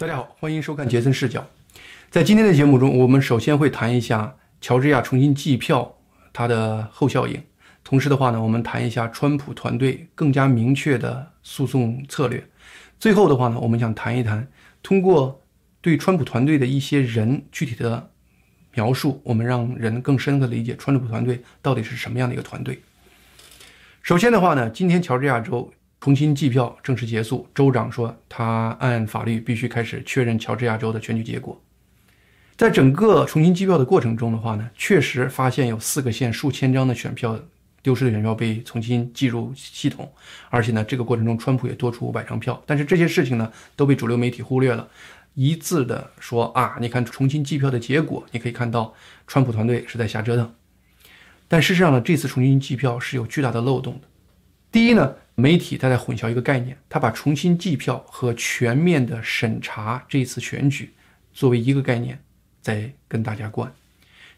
大家好，欢迎收看杰森视角。在今天的节目中，我们首先会谈一下乔治亚重新计票它的后效应，同时的话呢，我们谈一下川普团队更加明确的诉讼策略。最后的话呢，我们想谈一谈通过对川普团队的一些人具体的描述，我们让人更深刻理解川普团队到底是什么样的一个团队。首先的话呢，今天乔治亚州。重新计票正式结束，州长说他按法律必须开始确认乔治亚州的选举结果。在整个重新计票的过程中的话呢，确实发现有四个县数千张的选票丢失的选票被重新计入系统，而且呢，这个过程中川普也多出五百张票。但是这些事情呢都被主流媒体忽略了，一致的说啊，你看重新计票的结果，你可以看到川普团队是在瞎折腾。但事实上呢，这次重新计票是有巨大的漏洞的。第一呢。媒体他在混淆一个概念，他把重新计票和全面的审查这次选举作为一个概念，在跟大家灌。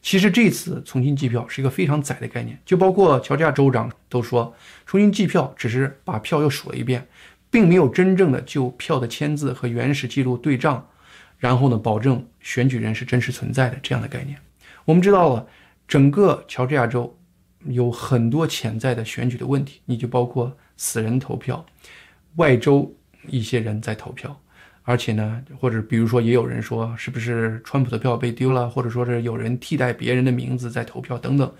其实这次重新计票是一个非常窄的概念，就包括乔治亚州长都说，重新计票只是把票又数了一遍，并没有真正的就票的签字和原始记录对账，然后呢，保证选举人是真实存在的这样的概念。我们知道了，整个乔治亚州有很多潜在的选举的问题，你就包括。死人投票，外州一些人在投票，而且呢，或者比如说，也有人说是不是川普的票被丢了，或者说是有人替代别人的名字在投票等等，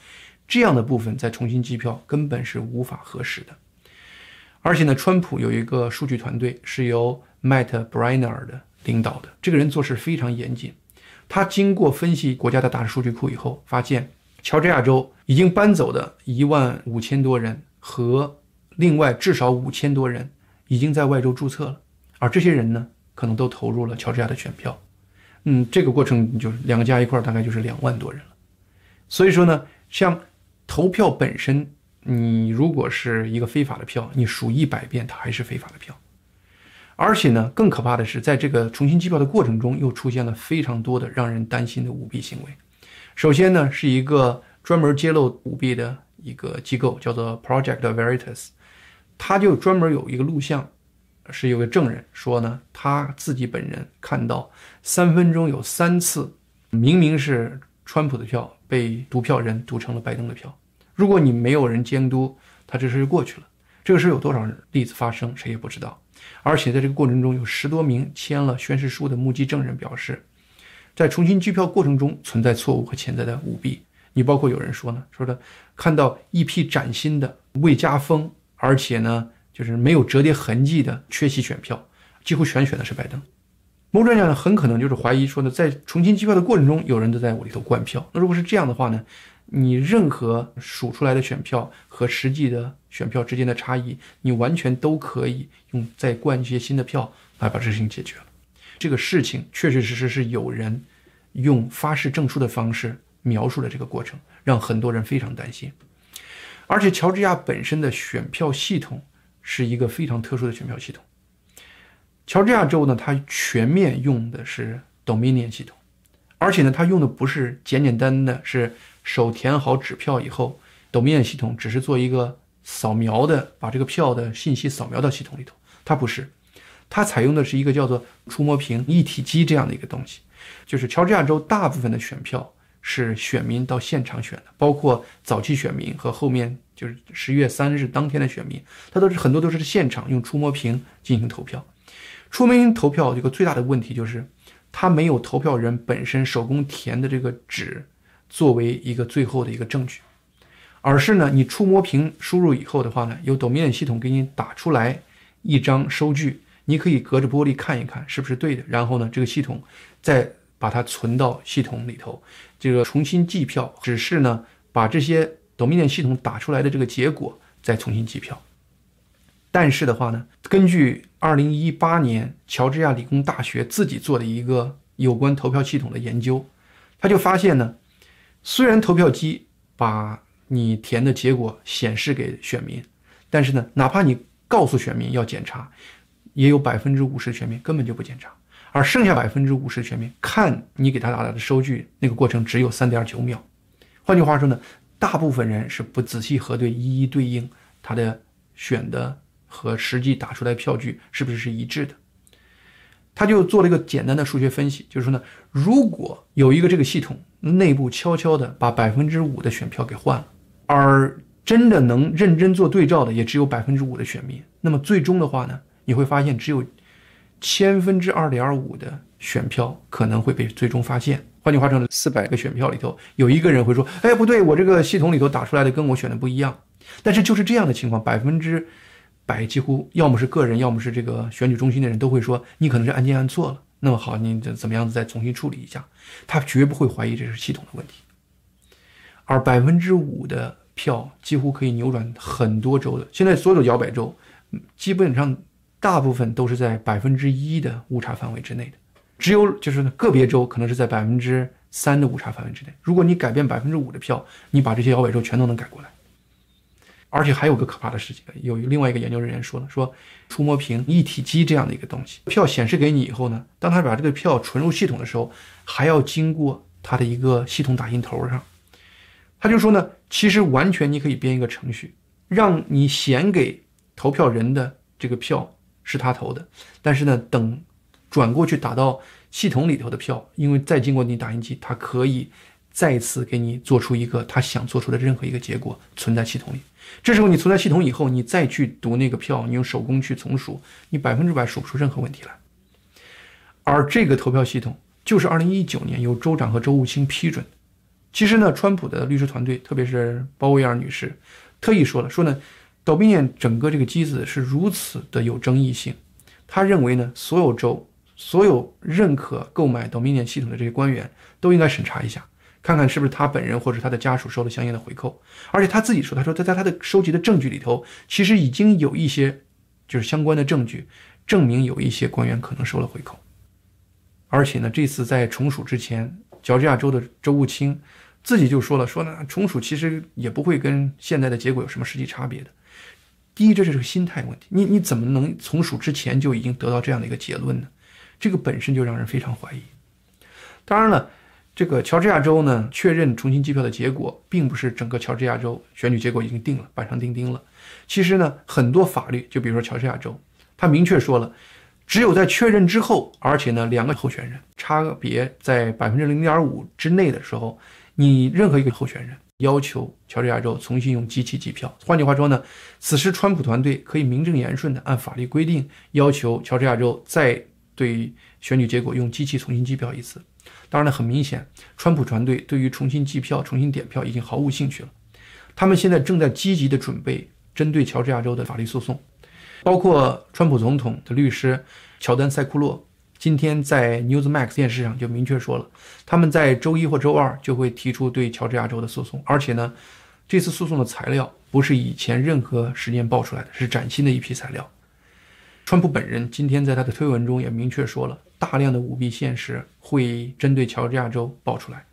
这样的部分再重新计票根本是无法核实的。而且呢，川普有一个数据团队是由 Matt Brenner 的领导的，这个人做事非常严谨。他经过分析国家的大数据库以后，发现乔治亚州已经搬走的一万五千多人和。另外，至少五千多人已经在外州注册了，而这些人呢，可能都投入了乔治亚的选票。嗯，这个过程就是两个加一块，大概就是两万多人了。所以说呢，像投票本身，你如果是一个非法的票，你数一百遍，它还是非法的票。而且呢，更可怕的是，在这个重新计票的过程中，又出现了非常多的让人担心的舞弊行为。首先呢，是一个专门揭露舞弊的一个机构，叫做 Project Veritas。他就专门有一个录像，是有个证人说呢，他自己本人看到三分钟有三次，明明是川普的票被读票人读成了拜登的票。如果你没有人监督，他这事就过去了。这个事有多少例子发生，谁也不知道。而且在这个过程中，有十多名签了宣誓书的目击证人表示，在重新计票过程中存在错误和潜在的舞弊。你包括有人说呢，说的看到一批崭新的未加封。而且呢，就是没有折叠痕迹的缺席选票，几乎全选的是拜登。某专家呢，很可能就是怀疑说呢，在重新计票的过程中，有人都在我里头灌票。那如果是这样的话呢，你任何数出来的选票和实际的选票之间的差异，你完全都可以用再灌一些新的票来把这事情解决了。这个事情确确实实是有人用发誓证书的方式描述了这个过程，让很多人非常担心。而且乔治亚本身的选票系统是一个非常特殊的选票系统。乔治亚州呢，它全面用的是 Dominion 系统，而且呢，它用的不是简简单单的是手填好纸票以后，Dominion 系统只是做一个扫描的，把这个票的信息扫描到系统里头。它不是，它采用的是一个叫做触摸屏一体机这样的一个东西，就是乔治亚州大部分的选票。是选民到现场选的，包括早期选民和后面就是十一月三日当天的选民，他都是很多都是现场用触摸屏进行投票。触摸屏投票这个最大的问题就是，它没有投票人本身手工填的这个纸作为一个最后的一个证据，而是呢，你触摸屏输入以后的话呢，由 d o m i n 系统给你打出来一张收据，你可以隔着玻璃看一看是不是对的，然后呢，这个系统再把它存到系统里头。这个重新计票只是呢，把这些 Dominion 系统打出来的这个结果再重新计票。但是的话呢，根据2018年乔治亚理工大学自己做的一个有关投票系统的研究，他就发现呢，虽然投票机把你填的结果显示给选民，但是呢，哪怕你告诉选民要检查，也有百分之五十选民根本就不检查。而剩下百分之五十全面看你给他打来的收据，那个过程只有三点九秒。换句话说呢，大部分人是不仔细核对一一对应他的选的和实际打出来票据是不是是一致的。他就做了一个简单的数学分析，就是说呢，如果有一个这个系统内部悄悄的把百分之五的选票给换了，而真的能认真做对照的也只有百分之五的选民，那么最终的话呢，你会发现只有千分之二点五的选票可能会被最终发现。换句话说，四百个选票里头有一个人会说：“哎，不对，我这个系统里头打出来的跟我选的不一样。”但是就是这样的情况，百分之。百几乎要么是个人，要么是这个选举中心的人都会说你可能是按键按错了。那么好，你怎怎么样子再重新处理一下？他绝不会怀疑这是系统的问题。而百分之五的票几乎可以扭转很多州的。现在所有的摇摆州，基本上大部分都是在百分之一的误差范围之内的，只有就是个别州可能是在百分之三的误差范围之内。如果你改变百分之五的票，你把这些摇摆州全都能改过来。而且还有个可怕的事情，有另外一个研究人员说了，说触摸屏一体机这样的一个东西，票显示给你以后呢，当他把这个票存入系统的时候，还要经过他的一个系统打印头上。他就说呢，其实完全你可以编一个程序，让你显给投票人的这个票是他投的，但是呢，等转过去打到系统里头的票，因为再经过你打印机，它可以再次给你做出一个他想做出的任何一个结果存在系统里。这时候你存在系统以后，你再去读那个票，你用手工去重数，你百分之百数不出任何问题来。而这个投票系统就是二零一九年由州长和州务卿批准。其实呢，川普的律师团队，特别是鲍威尔女士，特意说了，说呢，Dominion 整个这个机子是如此的有争议性，他认为呢，所有州、所有认可购买 Dominion 系统的这些官员都应该审查一下。看看是不是他本人或者他的家属收了相应的回扣，而且他自己说，他说他在他的收集的证据里头，其实已经有一些就是相关的证据，证明有一些官员可能收了回扣。而且呢，这次在重属之前，乔治亚州的州务卿自己就说了，说呢重属其实也不会跟现在的结果有什么实际差别的。第一，这是个心态问题，你你怎么能从属之前就已经得到这样的一个结论呢？这个本身就让人非常怀疑。当然了。这个乔治亚州呢，确认重新计票的结果，并不是整个乔治亚州选举结果已经定了，板上钉钉了。其实呢，很多法律，就比如说乔治亚州，它明确说了，只有在确认之后，而且呢，两个候选人差别在百分之零点五之内的时候，你任何一个候选人要求乔治亚州重新用机器计票。换句话说呢，此时川普团队可以名正言顺的按法律规定要求乔治亚州再对选举结果用机器重新计票一次。当然了，很明显，川普团队对于重新计票、重新点票已经毫无兴趣了。他们现在正在积极地准备针对乔治亚州的法律诉讼，包括川普总统的律师乔丹·塞库洛今天在 Newsmax 电视上就明确说了，他们在周一或周二就会提出对乔治亚州的诉讼，而且呢，这次诉讼的材料不是以前任何时间爆出来的，是崭新的一批材料。川普本人今天在他的推文中也明确说了，大量的舞弊现实会针对乔治亚州爆出来，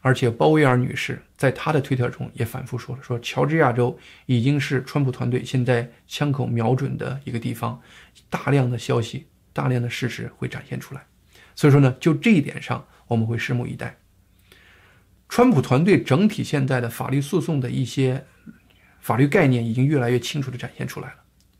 而且鲍威尔女士在她的推特中也反复说了，说乔治亚州已经是川普团队现在枪口瞄准的一个地方，大量的消息、大量的事实会展现出来，所以说呢，就这一点上我们会拭目以待。川普团队整体现在的法律诉讼的一些法律概念已经越来越清楚地展现出来了，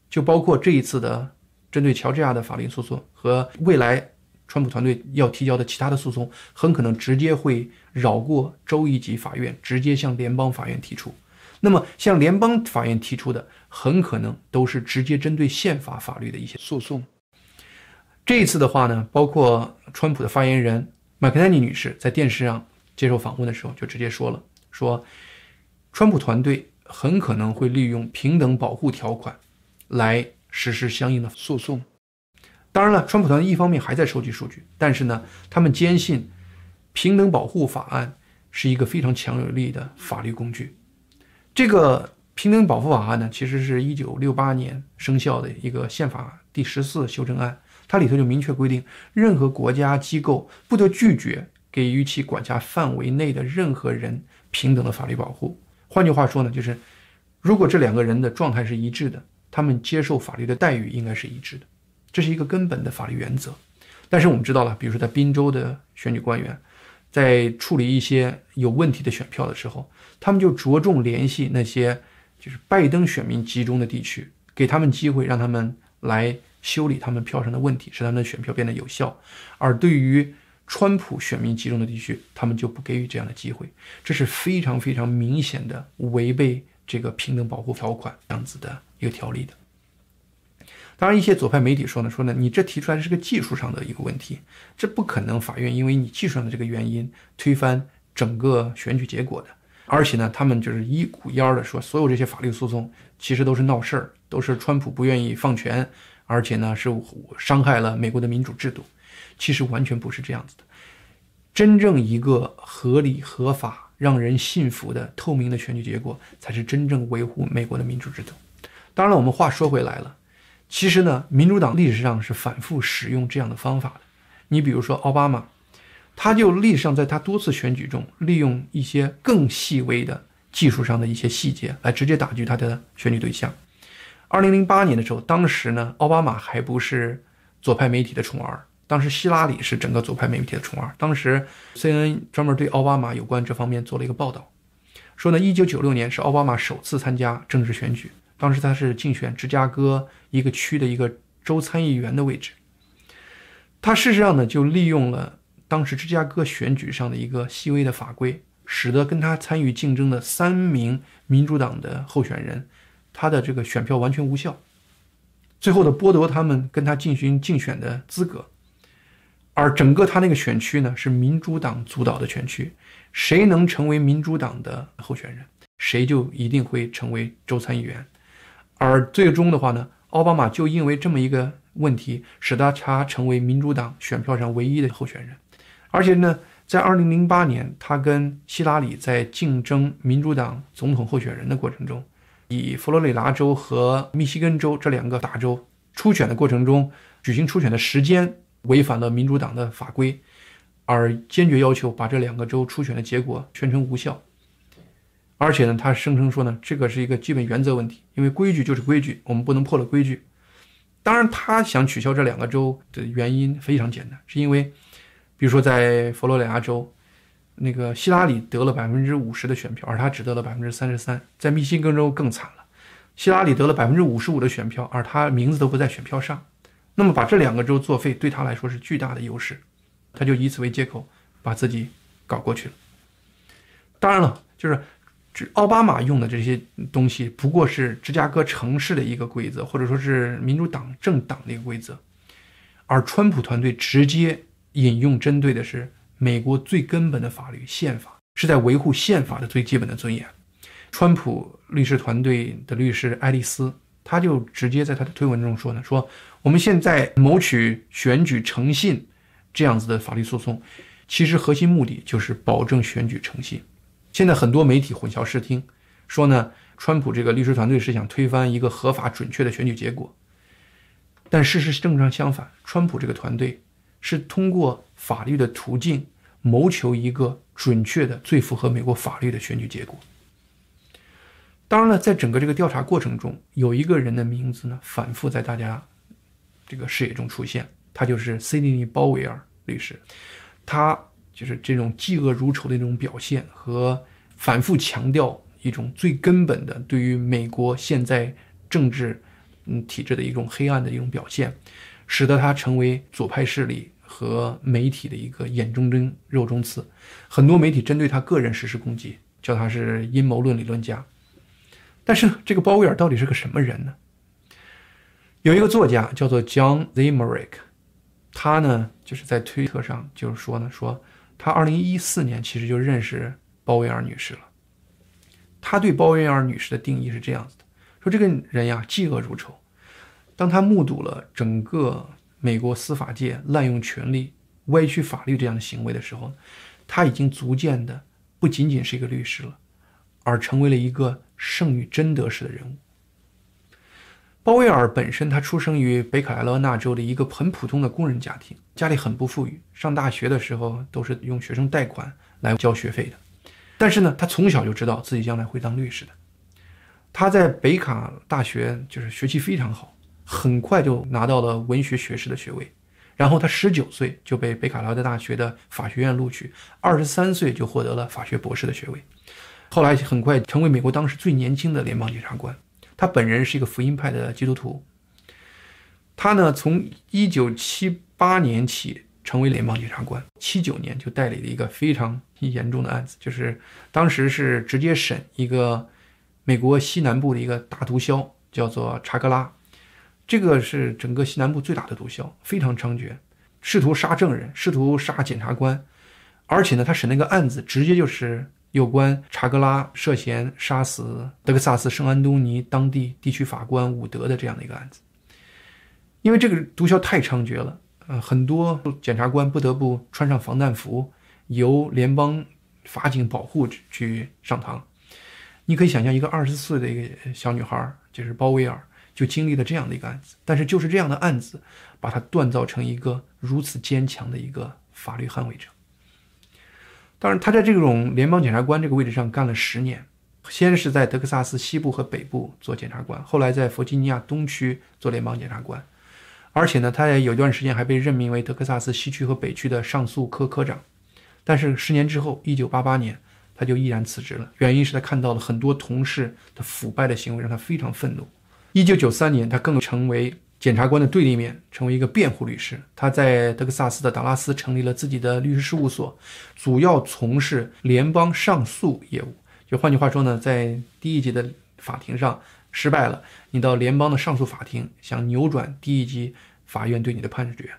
就包括这一次的。针对乔治亚的法律诉讼和未来川普团队要提交的其他的诉讼，很可能直接会绕过州一级法院，直接向联邦法院提出。那么，向联邦法院提出的，很可能都是直接针对宪法法律的一些诉讼。这一次的话呢，包括川普的发言人麦克丹尼女士在电视上接受访问的时候，就直接说了，说川普团队很可能会利用平等保护条款来。实施相应的诉讼。当然了，川普团队一方面还在收集数据，但是呢，他们坚信平等保护法案是一个非常强有力的法律工具。这个平等保护法案呢，其实是一九六八年生效的一个宪法第十四修正案，它里头就明确规定，任何国家机构不得拒绝给予其管辖范围内的任何人平等的法律保护。换句话说呢，就是如果这两个人的状态是一致的。他们接受法律的待遇应该是一致的，这是一个根本的法律原则。但是我们知道了，比如说在宾州的选举官员，在处理一些有问题的选票的时候，他们就着重联系那些就是拜登选民集中的地区，给他们机会，让他们来修理他们票上的问题，使他们的选票变得有效。而对于川普选民集中的地区，他们就不给予这样的机会，这是非常非常明显的违背这个平等保护条款这样子的一个条例的。当然，一些左派媒体说呢，说呢，你这提出来是个技术上的一个问题，这不可能，法院因为你技术上的这个原因推翻整个选举结果的。而且呢，他们就是一股烟儿的说，所有这些法律诉讼其实都是闹事儿，都是川普不愿意放权，而且呢是伤害了美国的民主制度。其实完全不是这样子的，真正一个合理、合法、让人信服的透明的选举结果，才是真正维护美国的民主制度。当然了，我们话说回来了，其实呢，民主党历史上是反复使用这样的方法的。你比如说奥巴马，他就历史上在他多次选举中，利用一些更细微的技术上的一些细节，来直接打击他的选举对象。二零零八年的时候，当时呢，奥巴马还不是左派媒体的宠儿。当时希拉里是整个左派媒体的宠儿。当时 CNN 专门对奥巴马有关这方面做了一个报道，说呢，一九九六年是奥巴马首次参加政治选举，当时他是竞选芝加哥一个区的一个州参议员的位置。他事实上呢，就利用了当时芝加哥选举上的一个细微的法规，使得跟他参与竞争的三名民主党的候选人，他的这个选票完全无效，最后的剥夺他们跟他进行竞选的资格。而整个他那个选区呢，是民主党主导的选区，谁能成为民主党的候选人，谁就一定会成为州参议员。而最终的话呢，奥巴马就因为这么一个问题，使得他成为民主党选票上唯一的候选人。而且呢，在2008年，他跟希拉里在竞争民主党总统候选人的过程中，以佛罗里达州和密西根州这两个大州初选的过程中举行初选的时间。违反了民主党的法规，而坚决要求把这两个州初选的结果宣称无效。而且呢，他声称说呢，这个是一个基本原则问题，因为规矩就是规矩，我们不能破了规矩。当然，他想取消这两个州的原因非常简单，是因为，比如说在佛罗里达州，那个希拉里得了百分之五十的选票，而他只得了百分之三十三；在密西根州更惨了，希拉里得了百分之五十五的选票，而他名字都不在选票上。那么把这两个州作废，对他来说是巨大的优势，他就以此为借口把自己搞过去了。当然了，就是这奥巴马用的这些东西，不过是芝加哥城市的一个规则，或者说是民主党政党的一个规则，而川普团队直接引用针对的是美国最根本的法律——宪法，是在维护宪法的最基本的尊严。川普律师团队的律师爱丽丝。他就直接在他的推文中说呢，说我们现在谋取选举诚信这样子的法律诉讼，其实核心目的就是保证选举诚信。现在很多媒体混淆视听，说呢，川普这个律师团队是想推翻一个合法准确的选举结果，但事实正常相反，川普这个团队是通过法律的途径谋求一个准确的、最符合美国法律的选举结果。当然了，在整个这个调查过程中，有一个人的名字呢反复在大家这个视野中出现，他就是塞利尼·鲍威尔律师。他就是这种嫉恶如仇的那种表现和反复强调一种最根本的对于美国现在政治嗯体制的一种黑暗的一种表现，使得他成为左派势力和媒体的一个眼中针、肉中刺。很多媒体针对他个人实施攻击，叫他是阴谋论理论家。但是这个鲍威尔到底是个什么人呢？有一个作家叫做 John z i m e r i c k 他呢就是在推特上就是说呢，说他二零一四年其实就认识鲍威尔女士了。他对鲍威尔女士的定义是这样子的：说这个人呀嫉恶如仇。当他目睹了整个美国司法界滥用权力、歪曲法律这样的行为的时候，他已经逐渐的不仅仅是一个律师了，而成为了一个。圣与贞德式的人物。鲍威尔本身，他出生于北卡罗来纳州的一个很普通的工人家庭，家里很不富裕，上大学的时候都是用学生贷款来交学费的。但是呢，他从小就知道自己将来会当律师的。他在北卡大学就是学习非常好，很快就拿到了文学学士的学位。然后他十九岁就被北卡罗来纳大学的法学院录取，二十三岁就获得了法学博士的学位。后来很快成为美国当时最年轻的联邦检察官。他本人是一个福音派的基督徒。他呢，从一九七八年起成为联邦检察官，七九年就代理了一个非常严重的案子，就是当时是直接审一个美国西南部的一个大毒枭，叫做查格拉。这个是整个西南部最大的毒枭，非常猖獗，试图杀证人，试图杀检察官，而且呢，他审那个案子直接就是有关查格拉涉嫌杀死德克萨斯圣安东尼当地地区法官伍德的这样的一个案子。因为这个毒枭太猖獗了，呃，很多检察官不得不穿上防弹服，由联邦法警保护去上堂。你可以想象，一个二十四岁的一个小女孩，就是鲍威尔。就经历了这样的一个案子，但是就是这样的案子，把他锻造成一个如此坚强的一个法律捍卫者。当然，他在这种联邦检察官这个位置上干了十年，先是在德克萨斯西部和北部做检察官，后来在弗吉尼亚东区做联邦检察官，而且呢，他也有一段时间还被任命为德克萨斯西区和北区的上诉科科长。但是十年之后，一九八八年，他就毅然辞职了，原因是他看到了很多同事的腐败的行为，让他非常愤怒。一九九三年，他更成为检察官的对立面，成为一个辩护律师。他在德克萨斯的达拉斯成立了自己的律师事务所，主要从事联邦上诉业务。就换句话说呢，在第一级的法庭上失败了，你到联邦的上诉法庭想扭转第一级法院对你的判决，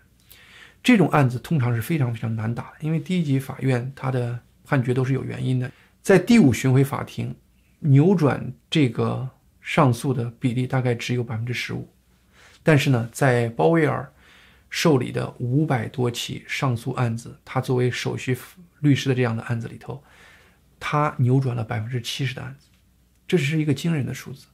这种案子通常是非常非常难打的，因为第一级法院它的判决都是有原因的。在第五巡回法庭扭转这个。上诉的比例大概只有百分之十五，但是呢，在鲍威尔受理的五百多起上诉案子，他作为首席律师的这样的案子里头，他扭转了百分之七十的案子，这是一个惊人的数字。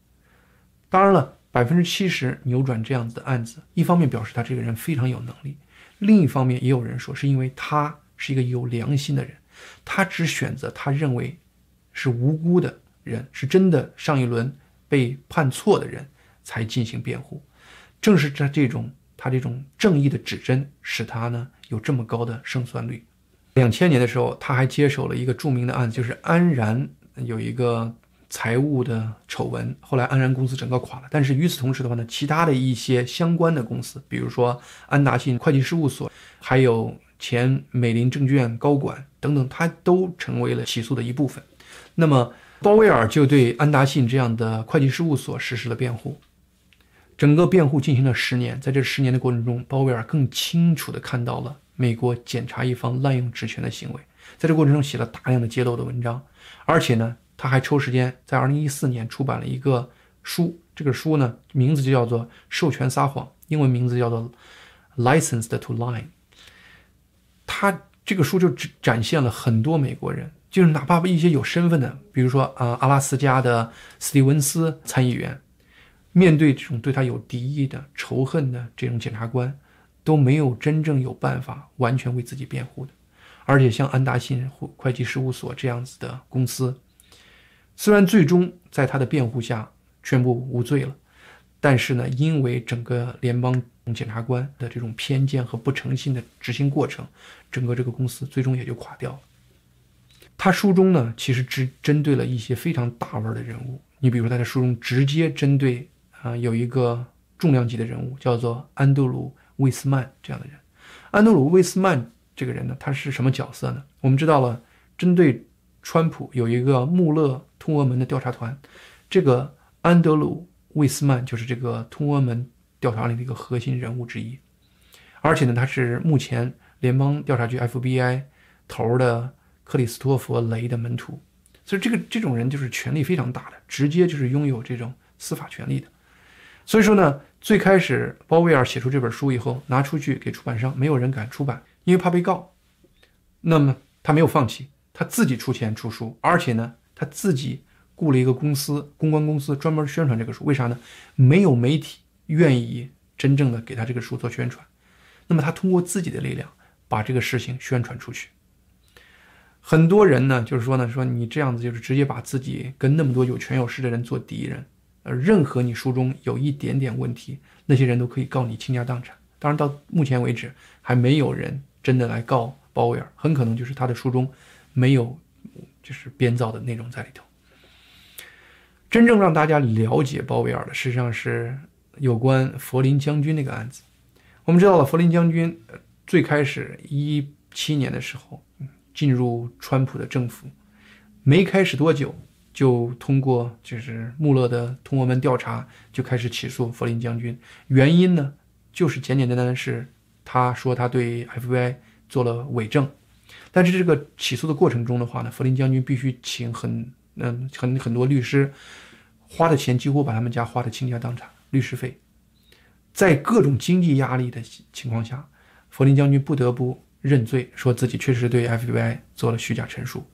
当然了，百分之七十扭转这样子的案子，一方面表示他这个人非常有能力，另一方面也有人说是因为他是一个有良心的人，他只选择他认为是无辜的人，是真的上一轮。被判错的人才进行辩护，正是他这种他这种正义的指针，使他呢有这么高的胜算率。两千年的时候，他还接手了一个著名的案子，就是安然有一个财务的丑闻，后来安然公司整个垮了。但是与此同时的话呢，其他的一些相关的公司，比如说安达信会计事务所，还有前美林证券高管等等，他都成为了起诉的一部分。那么。鲍威尔就对安达信这样的会计事务所实施了辩护，整个辩护进行了十年。在这十年的过程中，鲍威尔更清楚地看到了美国检察一方滥用职权的行为，在这过程中写了大量的揭露的文章，而且呢，他还抽时间在2014年出版了一个书，这个书呢名字就叫做《授权撒谎》，英文名字叫做《Licensed to Lie》。他这个书就展现了很多美国人。就是哪怕一些有身份的，比如说啊，阿拉斯加的斯蒂文斯参议员，面对这种对他有敌意的、仇恨的这种检察官，都没有真正有办法完全为自己辩护的。而且像安达信会计事务所这样子的公司，虽然最终在他的辩护下宣布无罪了，但是呢，因为整个联邦检察官的这种偏见和不诚信的执行过程，整个这个公司最终也就垮掉了。他书中呢，其实只针对了一些非常大腕的人物。你比如，他在书中直接针对啊，有一个重量级的人物，叫做安德鲁·魏斯曼这样的人。安德鲁·魏斯曼这个人呢，他是什么角色呢？我们知道了，针对川普有一个穆勒通俄门的调查团，这个安德鲁·魏斯曼就是这个通俄门调查里的一个核心人物之一。而且呢，他是目前联邦调查局 FBI 头的。克里斯托弗·雷的门徒，所以这个这种人就是权力非常大的，直接就是拥有这种司法权力的。所以说呢，最开始鲍威尔写出这本书以后，拿出去给出版商，没有人敢出版，因为怕被告。那么他没有放弃，他自己出钱出书，而且呢，他自己雇了一个公司，公关公司专门宣传这个书。为啥呢？没有媒体愿意真正的给他这个书做宣传。那么他通过自己的力量，把这个事情宣传出去。很多人呢，就是说呢，说你这样子就是直接把自己跟那么多有权有势的人做敌人，呃，任何你书中有一点点问题，那些人都可以告你倾家荡产。当然，到目前为止还没有人真的来告鲍威尔，很可能就是他的书中没有就是编造的内容在里头。真正让大家了解鲍威尔的，实际上是有关佛林将军那个案子。我们知道了，佛林将军最开始一七年的时候进入川普的政府，没开始多久，就通过就是穆勒的通俄门调查，就开始起诉弗林将军。原因呢，就是简简单单的是他说他对 FBI 做了伪证。但是这个起诉的过程中的话呢，弗林将军必须请很嗯很很多律师，花的钱几乎把他们家花的倾家荡产，律师费，在各种经济压力的情况下，弗林将军不得不认罪，说自己确实对 FBI 做了虚假陈述。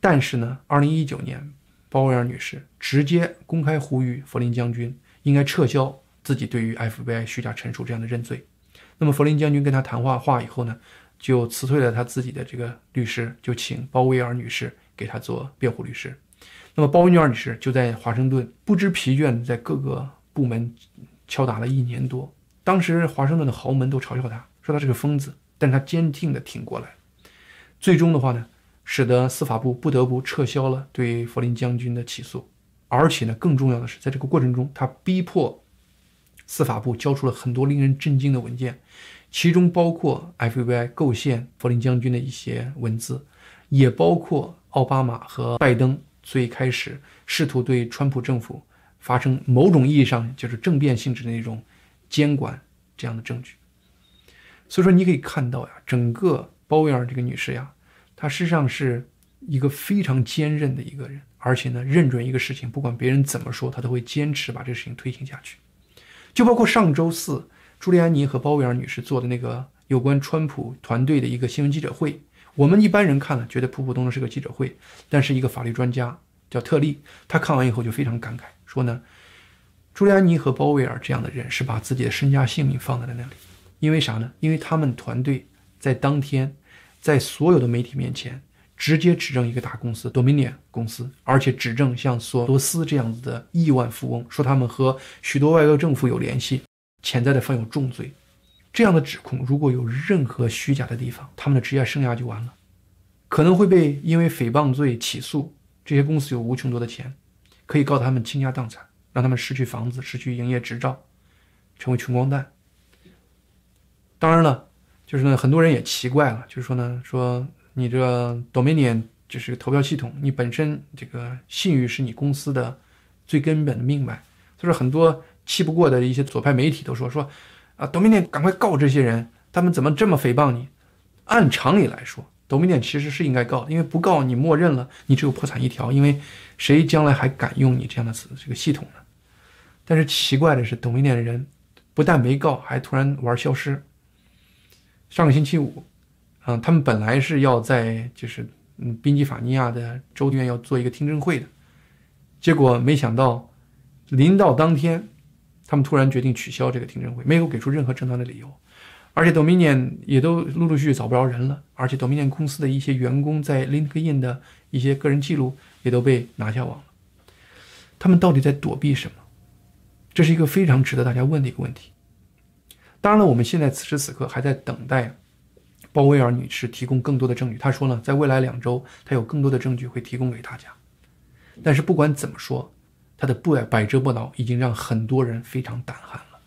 但是呢，二零一九年，鲍威尔女士直接公开呼吁弗林将军应该撤销自己对于 FBI 虚假陈述这样的认罪。那么弗林将军跟他谈话话以后呢？就辞退了他自己的这个律师，就请鲍威尔女士给他做辩护律师。那么鲍威尔女士就在华盛顿不知疲倦，在各个部门敲打了一年多。当时华盛顿的豪门都嘲笑他，说他是个疯子，但他坚定地挺过来。最终的话呢，使得司法部不得不撤销了对弗林将军的起诉。而且呢，更重要的是，在这个过程中，他逼迫司法部交出了很多令人震惊的文件。其中包括 FBI 构陷弗林将军的一些文字，也包括奥巴马和拜登最开始试图对川普政府发生某种意义上就是政变性质的那种监管这样的证据。所以说，你可以看到呀，整个鲍威尔这个女士呀，她实际上是一个非常坚韧的一个人，而且呢，认准一个事情，不管别人怎么说，她都会坚持把这个事情推行下去。就包括上周四。朱利安尼和鲍威尔女士做的那个有关川普团队的一个新闻记者会，我们一般人看了觉得普普通通是个记者会，但是一个法律专家叫特利，他看完以后就非常感慨，说呢，朱利安尼和鲍威尔这样的人是把自己的身家性命放在了那里，因为啥呢？因为他们团队在当天在所有的媒体面前直接指证一个大公司 Dominion 公司，而且指证像索罗斯这样子的亿万富翁，说他们和许多外国政府有联系。潜在的犯有重罪，这样的指控如果有任何虚假的地方，他们的职业生涯就完了，可能会被因为诽谤罪起诉。这些公司有无穷多的钱，可以告他们倾家荡产，让他们失去房子、失去营业执照，成为穷光蛋。当然了，就是呢，很多人也奇怪了，就是说呢，说你这 Dominion 就是投票系统，你本身这个信誉是你公司的最根本的命脉，所以很多。气不过的一些左派媒体都说说，啊，Dominion 赶快告这些人，他们怎么这么诽谤你？按常理来说，Dominion 其实是应该告的，因为不告你默认了，你只有破产一条，因为谁将来还敢用你这样的词这个系统呢？但是奇怪的是，Dominion 的人不但没告，还突然玩消失。上个星期五，嗯，他们本来是要在就是嗯宾夕法尼亚的州院要做一个听证会的，结果没想到临到当天。他们突然决定取消这个听证会，没有给出任何正当的理由，而且 Dominion 也都陆陆续续找不着人了，而且 Dominion 公司的一些员工在 LinkedIn 的一些个人记录也都被拿下网了。他们到底在躲避什么？这是一个非常值得大家问的一个问题。当然了，我们现在此时此刻还在等待鲍威尔女士提供更多的证据。她说呢，在未来两周，她有更多的证据会提供给大家。但是不管怎么说。他的不百折不挠已经让很多人非常胆寒了，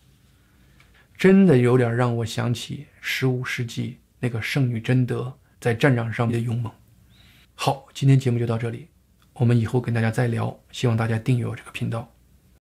真的有点让我想起十五世纪那个圣女贞德在战场上的勇猛。好，今天节目就到这里，我们以后跟大家再聊，希望大家订阅我这个频道。